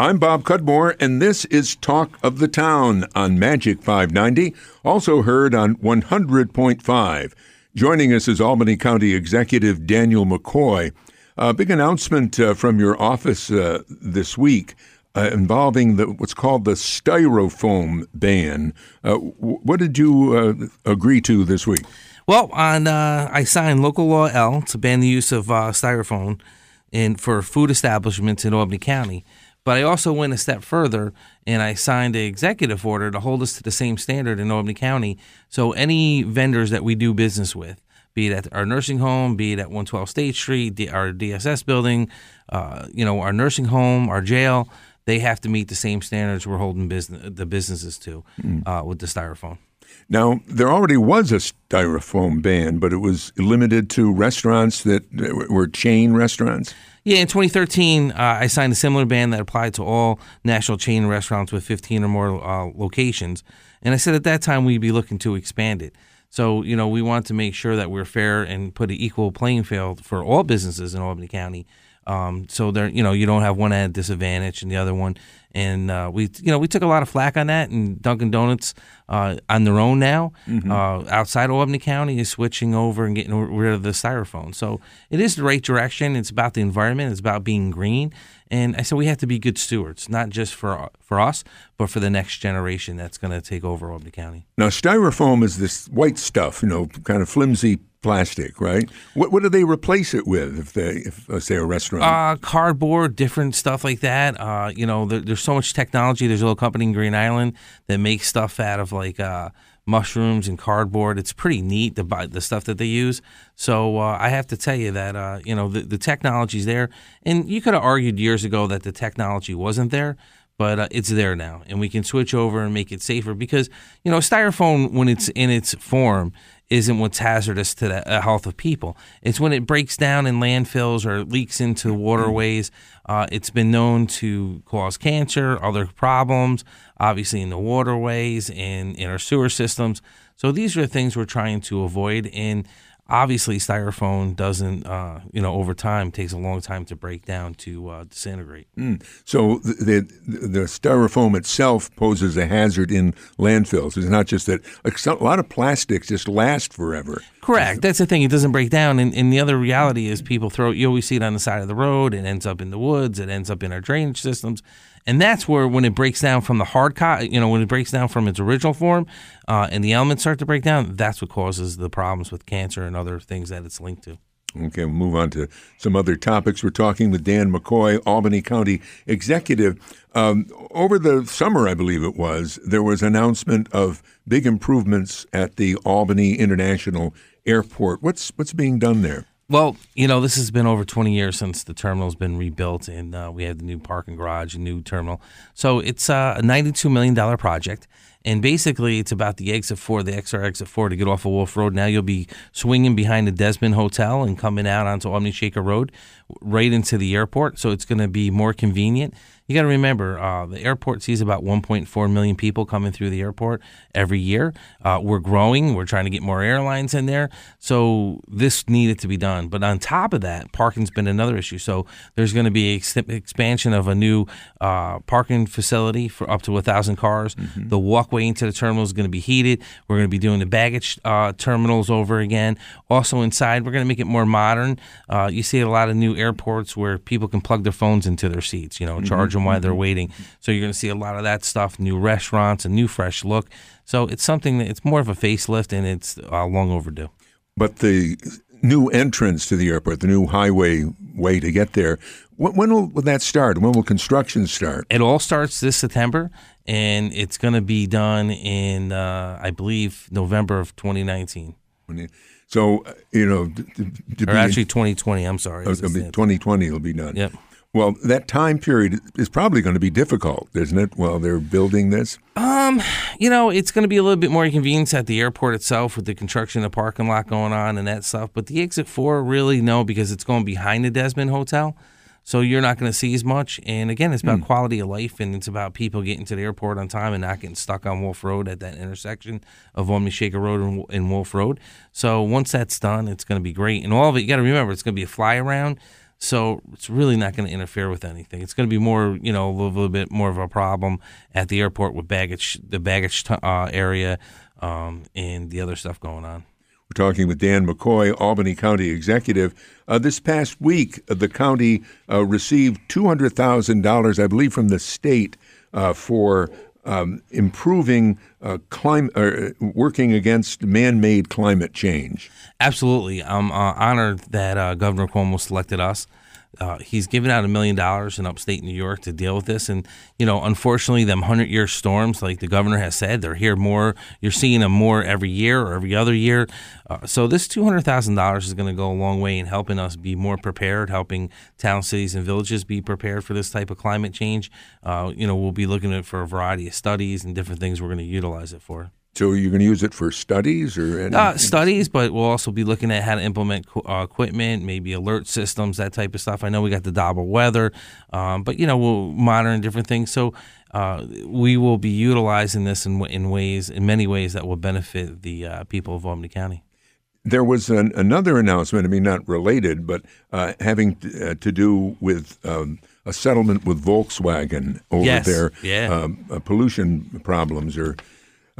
I'm Bob Cudmore, and this is Talk of the Town on Magic 590, also heard on 100.5. Joining us is Albany County Executive Daniel McCoy. A big announcement uh, from your office uh, this week uh, involving the, what's called the styrofoam ban. Uh, what did you uh, agree to this week? Well, on I signed local law L to ban the use of styrofoam in for food establishments in Albany County. But I also went a step further and I signed an executive order to hold us to the same standard in Albany County. So any vendors that we do business with, be it at our nursing home, be it at 112 State Street, our DSS building, uh, you know, our nursing home, our jail, they have to meet the same standards we're holding business the businesses to mm. uh, with the styrofoam. Now, there already was a styrofoam ban, but it was limited to restaurants that were chain restaurants. Yeah, in 2013, uh, I signed a similar ban that applied to all national chain restaurants with 15 or more uh, locations. And I said at that time we'd be looking to expand it. So, you know, we want to make sure that we're fair and put an equal playing field for all businesses in Albany County. Um, so there, you know, you don't have one at a disadvantage and the other one. And uh, we, you know, we took a lot of flack on that. And Dunkin' Donuts uh, on their own now, mm-hmm. uh, outside of Albany County, is switching over and getting rid of the styrofoam. So it is the right direction. It's about the environment. It's about being green. And I said we have to be good stewards, not just for for us, but for the next generation that's going to take over Albany County. Now, styrofoam is this white stuff, you know, kind of flimsy plastic, right? What what do they replace it with if they if say a restaurant? Uh, cardboard, different stuff like that. Uh, you know, there, there's so much technology. There's a little company in Green Island that makes stuff out of like uh, mushrooms and cardboard. It's pretty neat the the stuff that they use. So uh, I have to tell you that uh, you know the the technology's there, and you could have argued years ago that the technology wasn't there but uh, it's there now, and we can switch over and make it safer because you know styrofoam when it's in its form isn't what's hazardous to the uh, health of people. It's when it breaks down in landfills or leaks into waterways. Uh, it's been known to cause cancer, other problems, obviously in the waterways and in our sewer systems. So these are the things we're trying to avoid. And obviously styrofoam doesn't uh, you know over time takes a long time to break down to uh, disintegrate. Mm. so the, the, the styrofoam itself poses a hazard in landfills. It's not just that a lot of plastics just last forever. Correct. That's the thing. It doesn't break down. And, and the other reality is people throw you always see it on the side of the road. It ends up in the woods. It ends up in our drainage systems and that's where when it breaks down from the hard you know, when it breaks down from its original form, uh, and the elements start to break down, that's what causes the problems with cancer and other things that it's linked to. Okay, we'll move on to some other topics. We're talking with Dan McCoy, Albany County Executive. Um, over the summer, I believe it was, there was announcement of big improvements at the Albany International Airport. What's what's being done there? Well, you know, this has been over 20 years since the terminal's been rebuilt, and uh, we have the new parking garage, a new terminal. So it's uh, a $92 million project. And basically, it's about the exit four, the XR exit four to get off of Wolf Road. Now you'll be swinging behind the Desmond Hotel and coming out onto Albany Shaker Road right into the airport. So it's going to be more convenient you got to remember uh, the airport sees about 1.4 million people coming through the airport every year. Uh, we're growing. We're trying to get more airlines in there. So this needed to be done. But on top of that, parking's been another issue. So there's going to be ex- expansion of a new uh, parking facility for up to a thousand cars. Mm-hmm. The walkway into the terminal is going to be heated. We're going to be doing the baggage uh, terminals over again. Also inside, we're going to make it more modern. Uh, you see a lot of new airports where people can plug their phones into their seats. You know, mm-hmm. charge them why they're mm-hmm. waiting. So you're going to see a lot of that stuff, new restaurants, a new fresh look. So it's something that it's more of a facelift and it's uh, long overdue. But the new entrance to the airport, the new highway way to get there, when, when will, will that start? When will construction start? It all starts this September, and it's going to be done in, uh, I believe, November of 2019. So, uh, you know, to, to or actually 2020, I'm sorry. Oh, it'll be 2020 it'll be done. Yep. Well, that time period is probably going to be difficult, isn't it? While they're building this. Um, you know, it's going to be a little bit more inconvenience at the airport itself with the construction of the parking lot going on and that stuff. But the exit four, really no, because it's going behind the Desmond Hotel, so you're not going to see as much. And again, it's about mm. quality of life, and it's about people getting to the airport on time and not getting stuck on Wolf Road at that intersection of Albany Shaker Road and, and Wolf Road. So once that's done, it's going to be great. And all of it, you got to remember, it's going to be a fly around. So it's really not going to interfere with anything. It's going to be more, you know, a little, little, bit more of a problem at the airport with baggage, the baggage uh, area, um, and the other stuff going on. We're talking with Dan McCoy, Albany County Executive. Uh, this past week, uh, the county uh, received $200,000, I believe, from the state uh, for um, improving uh, climate, uh, working against man-made climate change. Absolutely, I'm uh, honored that uh, Governor Cuomo selected us uh, he's given out a million dollars in upstate New York to deal with this. And, you know, unfortunately, them 100 year storms, like the governor has said, they're here more. You're seeing them more every year or every other year. Uh, so this $200,000 is going to go a long way in helping us be more prepared, helping towns, cities, and villages be prepared for this type of climate change. Uh, you know, we'll be looking at for a variety of studies and different things we're going to utilize it for. So you're going to use it for studies or uh, studies, but we'll also be looking at how to implement uh, equipment, maybe alert systems, that type of stuff. I know we got the Doppler weather, um, but you know we'll monitor different things. So uh, we will be utilizing this in, in ways, in many ways, that will benefit the uh, people of Albany County. There was an, another announcement. I mean, not related, but uh, having to, uh, to, do with. Um, a settlement with Volkswagen over yes. their yeah. Um, pollution problems or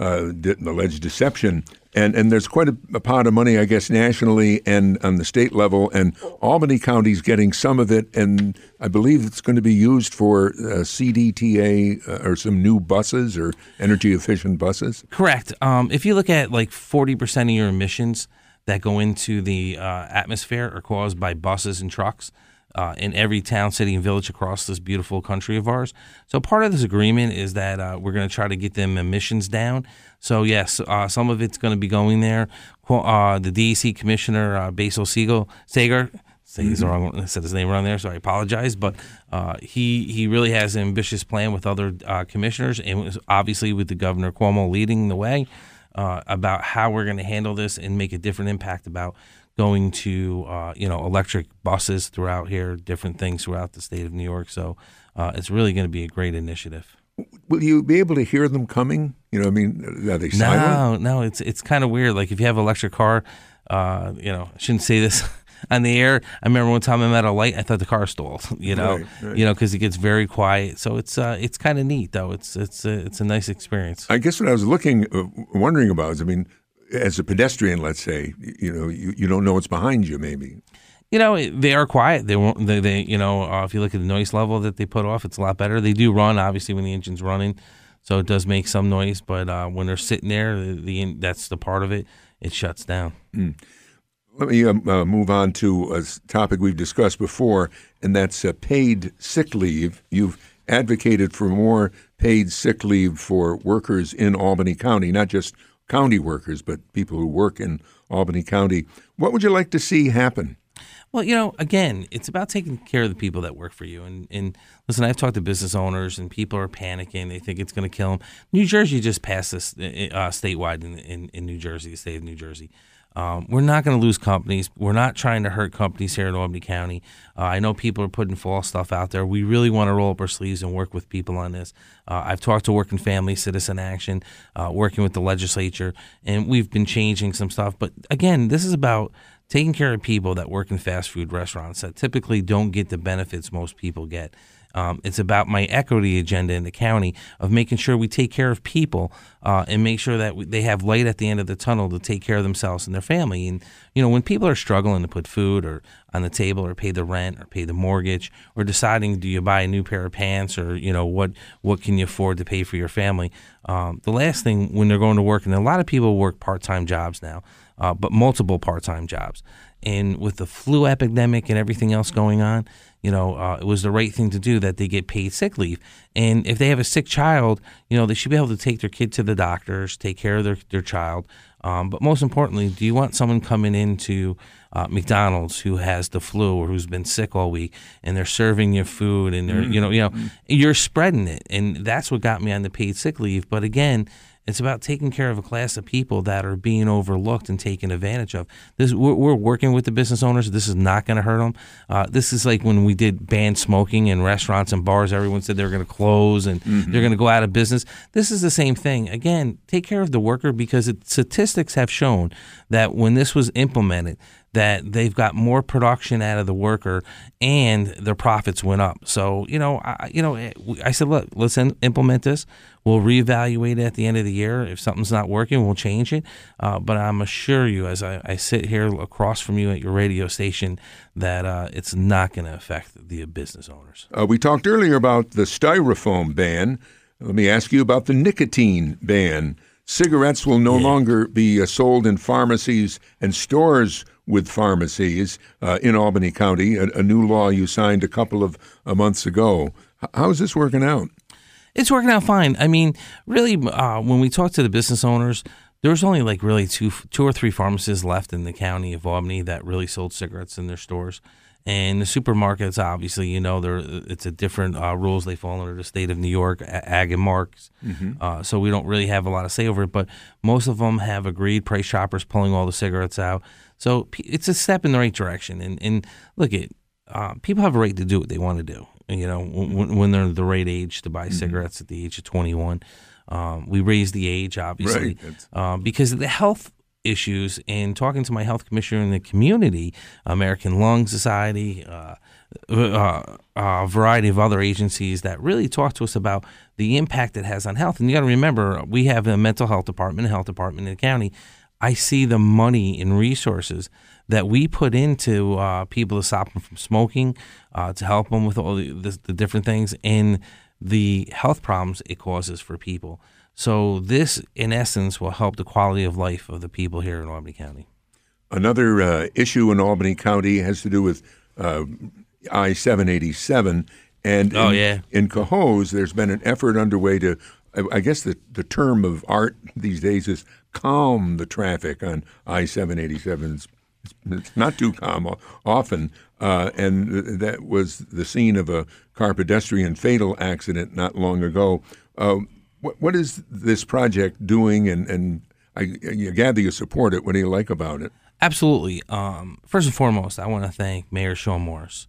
uh, alleged deception. And, and there's quite a, a, pot of money, I guess, nationally and on the state level. And Albany County's getting some of it. And I believe it's going to be used for uh, CDTA uh, or some new buses or energy efficient buses. Correct. Um, if you look at like 40% of your emissions that go into the uh, atmosphere are caused by buses and trucks uh, in every town, city, and village across this beautiful country of ours. So part of this agreement is that uh, we're going to try to get them emissions down. So yes, uh, some of it's going to be going there. Uh, the DEC commissioner uh, Basil Siegel Sager. Say he's mm-hmm. wrong. I said his name wrong there, so I apologize. But uh, he he really has an ambitious plan with other commissioners, and obviously with the governor Cuomo leading the way about how we're going to handle this and make a different impact about going to uh, you know electric buses throughout here, different things throughout the state of New York. So uh, it's really going to be a great initiative. Will you be able to hear them coming? You know, I mean, are they silent? No, no. It's it's kind of weird. Like if you have an electric car, uh, you know, I shouldn't say this. on the air, I remember one time I'm at a light. I thought the car stalled. You know, right, right. you know, because it gets very quiet. So it's uh, it's kind of neat though. It's it's a, it's a nice experience. I guess what I was looking, uh, wondering about is, I mean, as a pedestrian, let's say, you know, you, you don't know what's behind you, maybe. You know, they are quiet. They won't. They, they you know, uh, if you look at the noise level that they put off, it's a lot better. They do run, obviously, when the engine's running, so it does make some noise. But uh, when they're sitting there, the, the, that's the part of it. It shuts down. Mm. Let me uh, uh, move on to a topic we've discussed before, and that's uh, paid sick leave. You've advocated for more paid sick leave for workers in Albany County, not just county workers, but people who work in Albany County. What would you like to see happen? Well, you know, again, it's about taking care of the people that work for you. And, and listen, I've talked to business owners, and people are panicking. They think it's going to kill them. New Jersey just passed this uh, statewide in, in, in New Jersey, the state of New Jersey. Um, we're not going to lose companies. We're not trying to hurt companies here in Albany County. Uh, I know people are putting false stuff out there. We really want to roll up our sleeves and work with people on this. Uh, I've talked to Working Family Citizen Action, uh, working with the legislature, and we've been changing some stuff. But again, this is about taking care of people that work in fast food restaurants that typically don't get the benefits most people get. Um, it's about my equity agenda in the county of making sure we take care of people uh, and make sure that we, they have light at the end of the tunnel to take care of themselves and their family. And you know, when people are struggling to put food or on the table or pay the rent or pay the mortgage or deciding do you buy a new pair of pants or you know what what can you afford to pay for your family, um, the last thing when they're going to work and a lot of people work part time jobs now, uh, but multiple part time jobs. And with the flu epidemic and everything else going on, you know, uh, it was the right thing to do that they get paid sick leave. And if they have a sick child, you know, they should be able to take their kid to the doctors, take care of their, their child. Um, but most importantly, do you want someone coming into uh, McDonald's who has the flu or who's been sick all week and they're serving you food and they're, mm-hmm. you know, you know, mm-hmm. you're spreading it. And that's what got me on the paid sick leave. But again, it's about taking care of a class of people that are being overlooked and taken advantage of. This we're, we're working with the business owners. This is not going to hurt them. Uh, this is like when we did ban smoking in restaurants and bars. Everyone said they were going to close and mm-hmm. they're going to go out of business. This is the same thing. Again, take care of the worker because it, statistics have shown that when this was implemented, that they've got more production out of the worker and their profits went up. So, you know, I, you know, eh, I said, look, let's in, implement this. We'll reevaluate it at the end of the year. If something's not working, we'll change it. Uh, but I'm assure you, as I, I, sit here across from you at your radio station, that uh, it's not going to affect the business owners. Uh, we talked earlier about the styrofoam ban. Let me ask you about the nicotine ban. Cigarettes will no yeah. longer be uh, sold in pharmacies and stores with pharmacies uh, in Albany County, a, a, new law you signed a couple of uh, months ago. How is this working out? It's working out fine. I mean, really, uh, when we talk to the business owners, there's only like really two, two or three pharmacies left in the county of Albany that really sold cigarettes in their stores. And the supermarkets, obviously, you know, they it's a different uh, rules. They fall under the state of New York, ag and marks. Mm-hmm. Uh, so we don't really have a lot of say over it. But most of them have agreed. Price Chopper's pulling all the cigarettes out. So it's a step in the right direction. And, and look, it uh, people have a right to do what they want to do. You know, when, when they're the right age to buy mm-hmm. cigarettes at the age of 21. Um, we raised the age, obviously, right. uh, because of the health issues. And talking to my health commissioner in the community, American Lung Society, uh, uh, a variety of other agencies that really talk to us about the impact it has on health. And you got to remember, we have a mental health department, a health department in the county. I see the money and resources that we put into uh, people to stop them from smoking, uh, to help them with all the, the, the, different things, and the health problems it causes for people. So this, in essence, will help the quality of life of the people here in Albany County. Another uh, issue in Albany County has to do with uh, I seven eighty seven, and oh in, yeah, in Cohoes, there's been an effort underway to I guess the, the term of art these days is calm the traffic on I 787. It's not too common often. Uh, and that was the scene of a car pedestrian fatal accident not long ago. Uh, what, what is this project doing? And, and I, I, gather you support it. What do you like about it? Absolutely. Um, first and foremost, I want to thank Mayor Sean Morris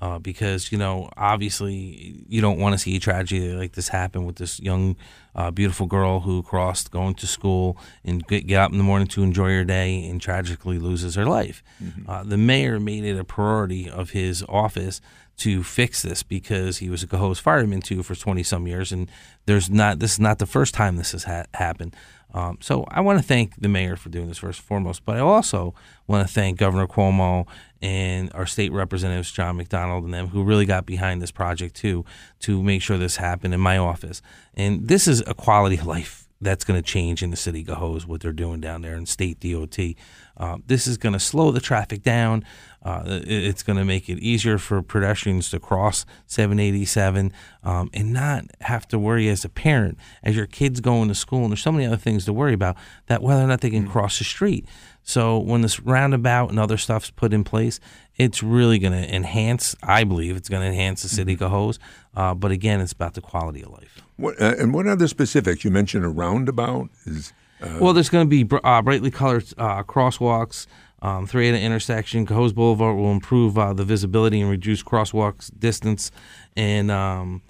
uh, because you know obviously you don't want to see a tragedy like this happen with this young uh, beautiful girl who crossed going to school and get, get, up in the morning to enjoy her day and tragically loses her life mm-hmm. uh, the mayor made it a priority of his office to fix this because he was a Cohoes fireman too for 20 some years and there's not this is not the first time this has ha- happened um, so I want to thank the mayor for doing this first and foremost, but I also want to thank Governor Cuomo and our state representatives, John McDonald and them, who really got behind this project too, to make sure this happened in my office. And this is a quality of life that's going to change in the city of Cohoes, what they're doing down there in state DOT. Uh, this is going to slow the traffic down. Uh, it's going to make it easier for pedestrians to cross 787 um, and not have to worry as a parent as your kids going to school. And there's so many other things to worry about that whether or not they can mm-hmm. cross the street. So when this roundabout and other stuff's put in place, it's really going to enhance. I believe it's going to enhance the city mm-hmm. Cohoes. Uh, but again, it's about the quality of life. What, uh, and what other specifics? You mentioned a roundabout. Is uh, well, there's going to be uh, brightly colored uh, crosswalks. Um, three at an intersection. Cohoes Boulevard will improve uh, the visibility and reduce crosswalks distance. And um,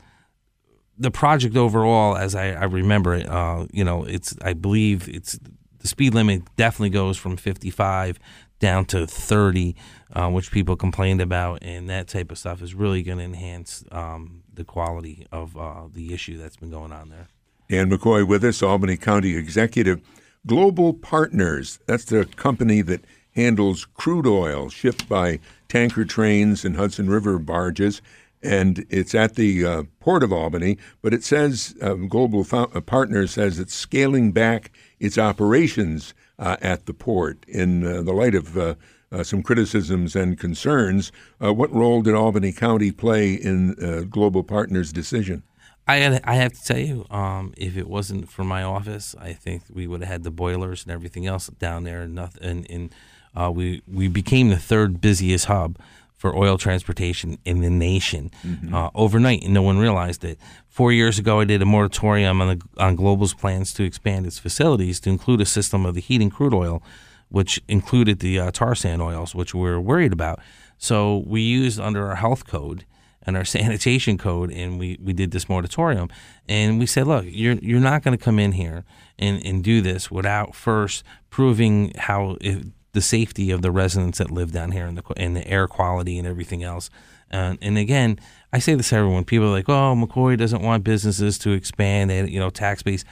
the project overall, as I, I remember it, uh, you know, it's I believe it's the speed limit definitely goes from 55 down to 30, uh, which people complained about, and that type of stuff is really going to enhance um, the quality of uh, the issue that's been going on there. Dan McCoy with us, Albany County Executive. Global Partners, that's the company that handles crude oil shipped by tanker trains and Hudson River barges. And it's at the uh, Port of Albany, but it says uh, Global Fo- uh, Partners says it's scaling back its operations uh, at the port in uh, the light of uh, some criticisms and concerns. what role did Albany County play in Global Partners' decision? I I have to tell you, um, if it wasn't for my office, I think we would have had the boilers and everything else down there, and nothing. And, and uh, we we became the third busiest hub for oil transportation in the nation mm-hmm. uh, overnight, and no one realized it. Four years ago, I did a moratorium on the, on Global's plans to expand its facilities to include a system of the heating crude oil, which included the uh, tar sand oils, which we were worried about. So we used under our health code and our sanitation code, and we, we did this moratorium. And we said, look, you're you're not going to come in here and, and do this without first proving how if, the safety of the residents that live down here and the and the air quality and everything else. And, again, I say this to everyone. People are like, "Oh, McCoy doesn't want businesses to expand, and you know, tax base."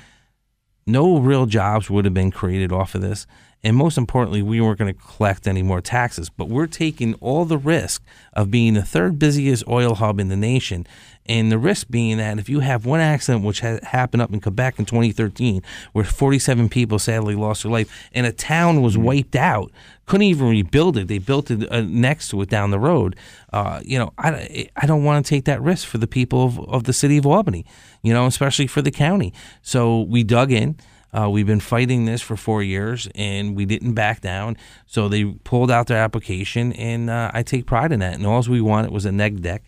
No real jobs would have been created off of this. And most importantly, we weren't going to collect any more taxes. But we're taking all the risk of being the third busiest oil hub in the nation. And the risk being that if you have one accident, which happened up in Quebec in 2013, where 47 people sadly lost their life, and a town was wiped out, couldn't even rebuild it. They built it uh, next to it down the road. Uh, you know, I, I don't want to take that risk for the people of, of the city of Albany, you know, especially for the county. So we dug in. Uh, we've been fighting this for four years, and we didn't back down. So they pulled out their application, and uh, I take pride in that. And all we wanted was a neg deck.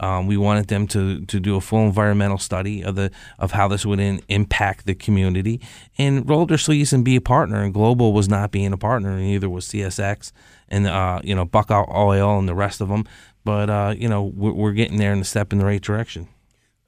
Um, we wanted them to, to do a full environmental study of the of how this would in, impact the community and roll their sleeves and be a partner. And Global was not being a partner, and neither was CSX and uh, you know Buckeye Oil and the rest of them. But uh, you know we're, we're, getting there and a step in the right direction.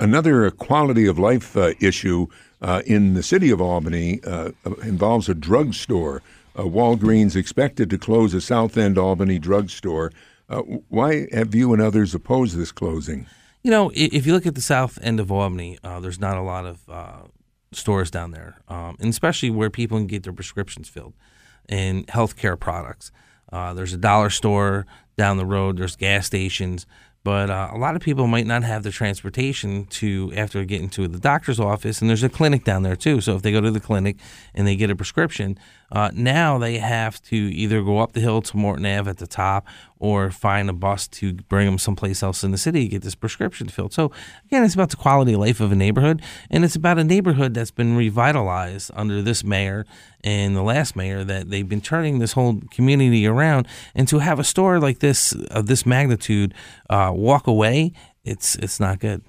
Another quality of life uh, issue uh, in the city of Albany uh, involves a drugstore. Uh, Walgreens expected to close a South End Albany drugstore. Uh, why have you and others opposed this closing? You know, if you look at the South End of Albany, uh, there's not a lot of uh, stores down there, um, and especially where people can get their prescriptions filled and healthcare products. there's a dollar store down the road. There's gas stations. But uh, a lot of people might not have the transportation to after getting to the doctor's office, and there's a clinic down there too. So if they go to the clinic and they get a prescription, uh, now they have to either go up the hill to Morton Ave at the top, or find a bus to bring them someplace else in the city to get this prescription filled. So again, it's about the quality of life of a neighborhood, and it's about a neighborhood that's been revitalized under this mayor and the last mayor that they've been turning this whole community around. And to have a store like this of this magnitude uh, walk away, it's it's not good.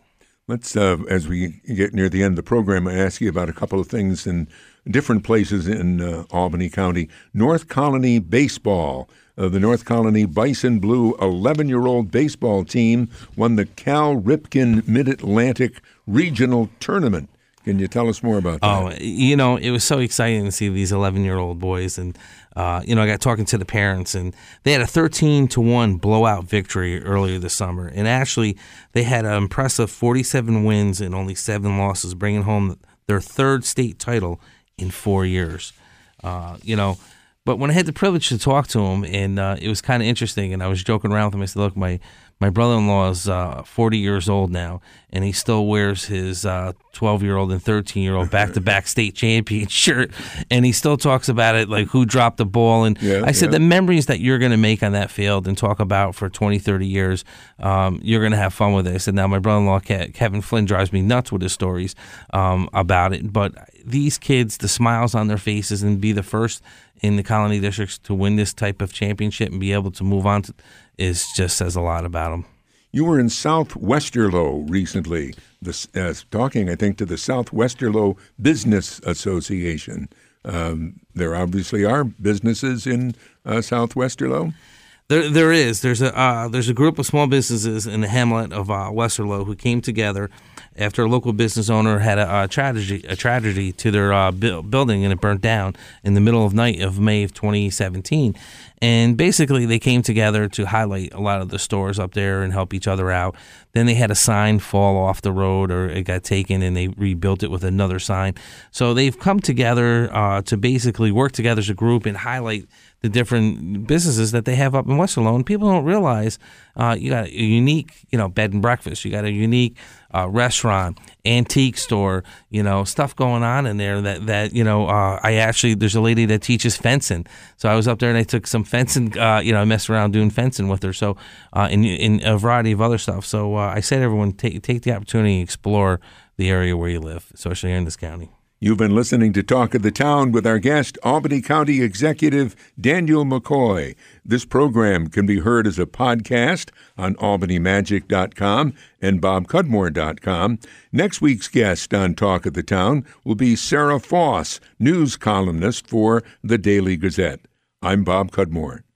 Let's, uh, as we get near the end of the program, I ask you about a couple of things in different places in uh, Albany County. North Colonie Baseball uh, the North Colonie Bison Blue 11 year old baseball team won the Cal Ripken Mid Atlantic Regional Tournament. Can you tell us more about that? Oh, you know, it was so exciting to see these 11 year old boys. And, uh, you know, I got talking to the parents, and they had a 13 to 1 blowout victory earlier this summer. And actually, they had an impressive 47 wins and only seven losses, bringing home their third state title in four years. Uh, you know, but when I had the privilege to talk to him, and uh, it was kind of interesting, and I was joking around with him. I said, "Look, my my brother-in-law is uh, 40 years old now, and he still wears his 12-year-old uh, and 13-year-old back-to-back state champion shirt, and he still talks about it like who dropped the ball. And yeah, I said yeah. the memories that you're going to make on that field and talk about for 20, 30 years, um, you're going to have fun with it. I said now my brother-in-law Kevin Flynn drives me nuts with his stories um, about it, but these kids, the smiles on their faces, and be the first in the Colonie districts to win this type of championship and be able to move on to, is just says a lot about them. You were in South Westerlo recently, this, uh, talking, I think, to the South Westerlo Business Association. Um, there obviously are businesses in uh, South Westerlo. There, there is. There's a uh, there's a group of small businesses in the hamlet of uh, Westerlo who came together after a local business owner had a, a tragedy a tragedy to their uh, bu- building and it burnt down in the middle of night of May of 2017. And basically, they came together to highlight a lot of the stores up there and help each other out. Then they had a sign fall off the road or it got taken and they rebuilt it with another sign. So they've come together uh, to basically work together as a group and highlight the different businesses that they have up in Westerlo. And people don't realize uh, you got a unique, you know, bed and breakfast. You got a unique uh, restaurant, antique store, you know, stuff going on in there that, that you know, uh, I actually, there's a lady that teaches fencing. So I was up there and I took some fencing, uh, you know, I messed around doing fencing with her. So, uh, in, in a variety of other stuff. So uh, I say to everyone, take, take the opportunity and explore the area where you live, especially here in this county. You've been listening to Talk of the Town with our guest, Albany County Executive Daniel McCoy. This program can be heard as a podcast on albanymagic.com and bobcudmore.com. Next week's guest on Talk of the Town will be Sara Foss, news columnist for the Daily Gazette. I'm Bob Cudmore.